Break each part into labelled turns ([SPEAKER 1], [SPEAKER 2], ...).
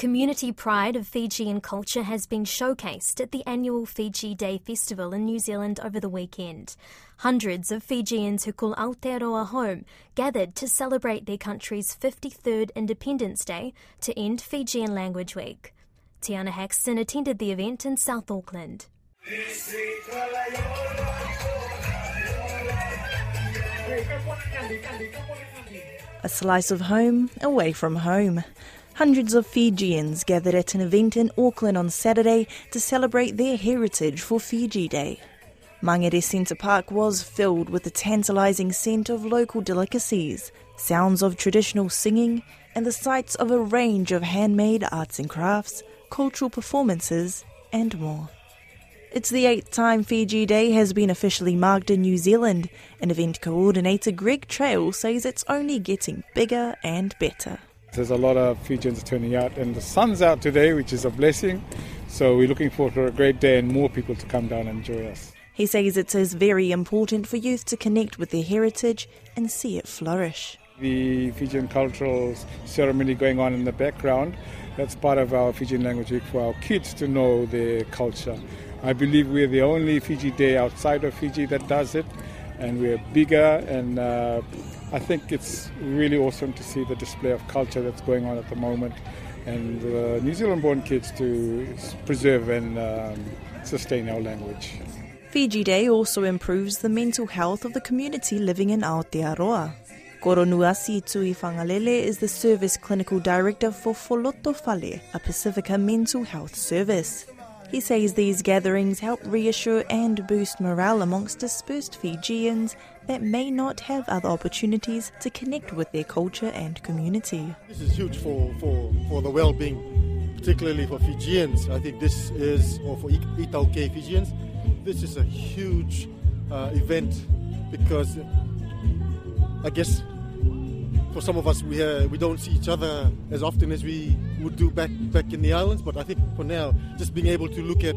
[SPEAKER 1] Community pride of Fijian culture has been showcased at the annual Fiji Day Festival in New Zealand over the weekend. Hundreds of Fijians who call Aotearoa home gathered to celebrate their country's 53rd Independence Day to end Fijian Language Week. Tiana Haxton attended the event in South Auckland.
[SPEAKER 2] A slice of home away from home. Hundreds of Fijians gathered at an event in Auckland on Saturday to celebrate their heritage for Fiji Day. Mangere Centre Park was filled with the tantalising scent of local delicacies, sounds of traditional singing, and the sights of a range of handmade arts and crafts, cultural performances, and more. It's the eighth time Fiji Day has been officially marked in New Zealand, and event coordinator Greg Trail says it's only getting bigger and better.
[SPEAKER 3] There's a lot of Fijians turning out, and the sun's out today, which is a blessing. So we're looking forward to a great day and more people to come down and enjoy us.
[SPEAKER 2] He says it is very important for youth to connect with their heritage and see it flourish.
[SPEAKER 3] The Fijian cultural ceremony going on in the background, that's part of our Fijian language week for our kids to know their culture. I believe we're the only Fiji Day outside of Fiji that does it, and we're bigger and uh, I think it's really awesome to see the display of culture that's going on at the moment and uh, New Zealand born kids to preserve and um, sustain our language.
[SPEAKER 2] Fiji Day also improves the mental health of the community living in Aotearoa. Koronuasi Tui Fangalele is the Service Clinical Director for Foloto Fale, a Pacifica mental health service. He says these gatherings help reassure and boost morale amongst dispersed Fijians that may not have other opportunities to connect with their culture and community.
[SPEAKER 4] This is huge for, for, for the well being, particularly for Fijians. I think this is, or for iTaukei Fijians, this is a huge uh, event because I guess for some of us, we uh, we don't see each other as often as we would do back back in the islands. But I think for now, just being able to look at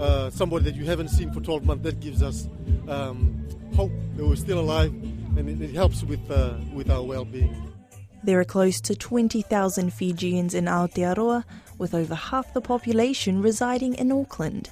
[SPEAKER 4] uh, somebody that you haven't seen for 12 months, that gives us um, hope that we're still alive, and it, it helps with uh, with our well-being.
[SPEAKER 2] There are close to 20,000 Fijians in Aotearoa, with over half the population residing in Auckland.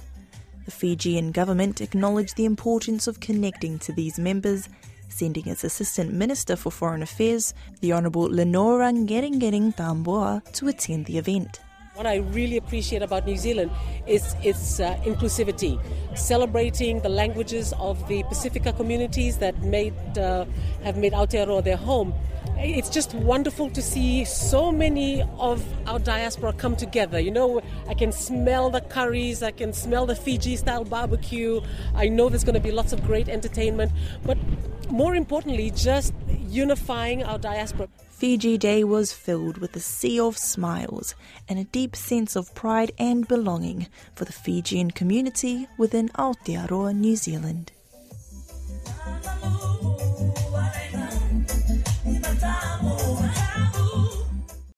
[SPEAKER 2] The Fijian government acknowledged the importance of connecting to these members sending its Assistant Minister for Foreign Affairs, the Honourable Lenora Qereqeretabua, to attend the event.
[SPEAKER 5] What I really appreciate about New Zealand is its uh, inclusivity, celebrating the languages of the Pacifica communities that made uh, have made Aotearoa their home. It's just wonderful to see so many of our diaspora come together. You know, I can smell the curries, I can smell the Fiji style barbecue. I know there's going to be lots of great entertainment, but more importantly, just unifying our diaspora.
[SPEAKER 2] Fiji Day was filled with a sea of smiles and a deep sense of pride and belonging for the Fijian community within Aotearoa, New Zealand.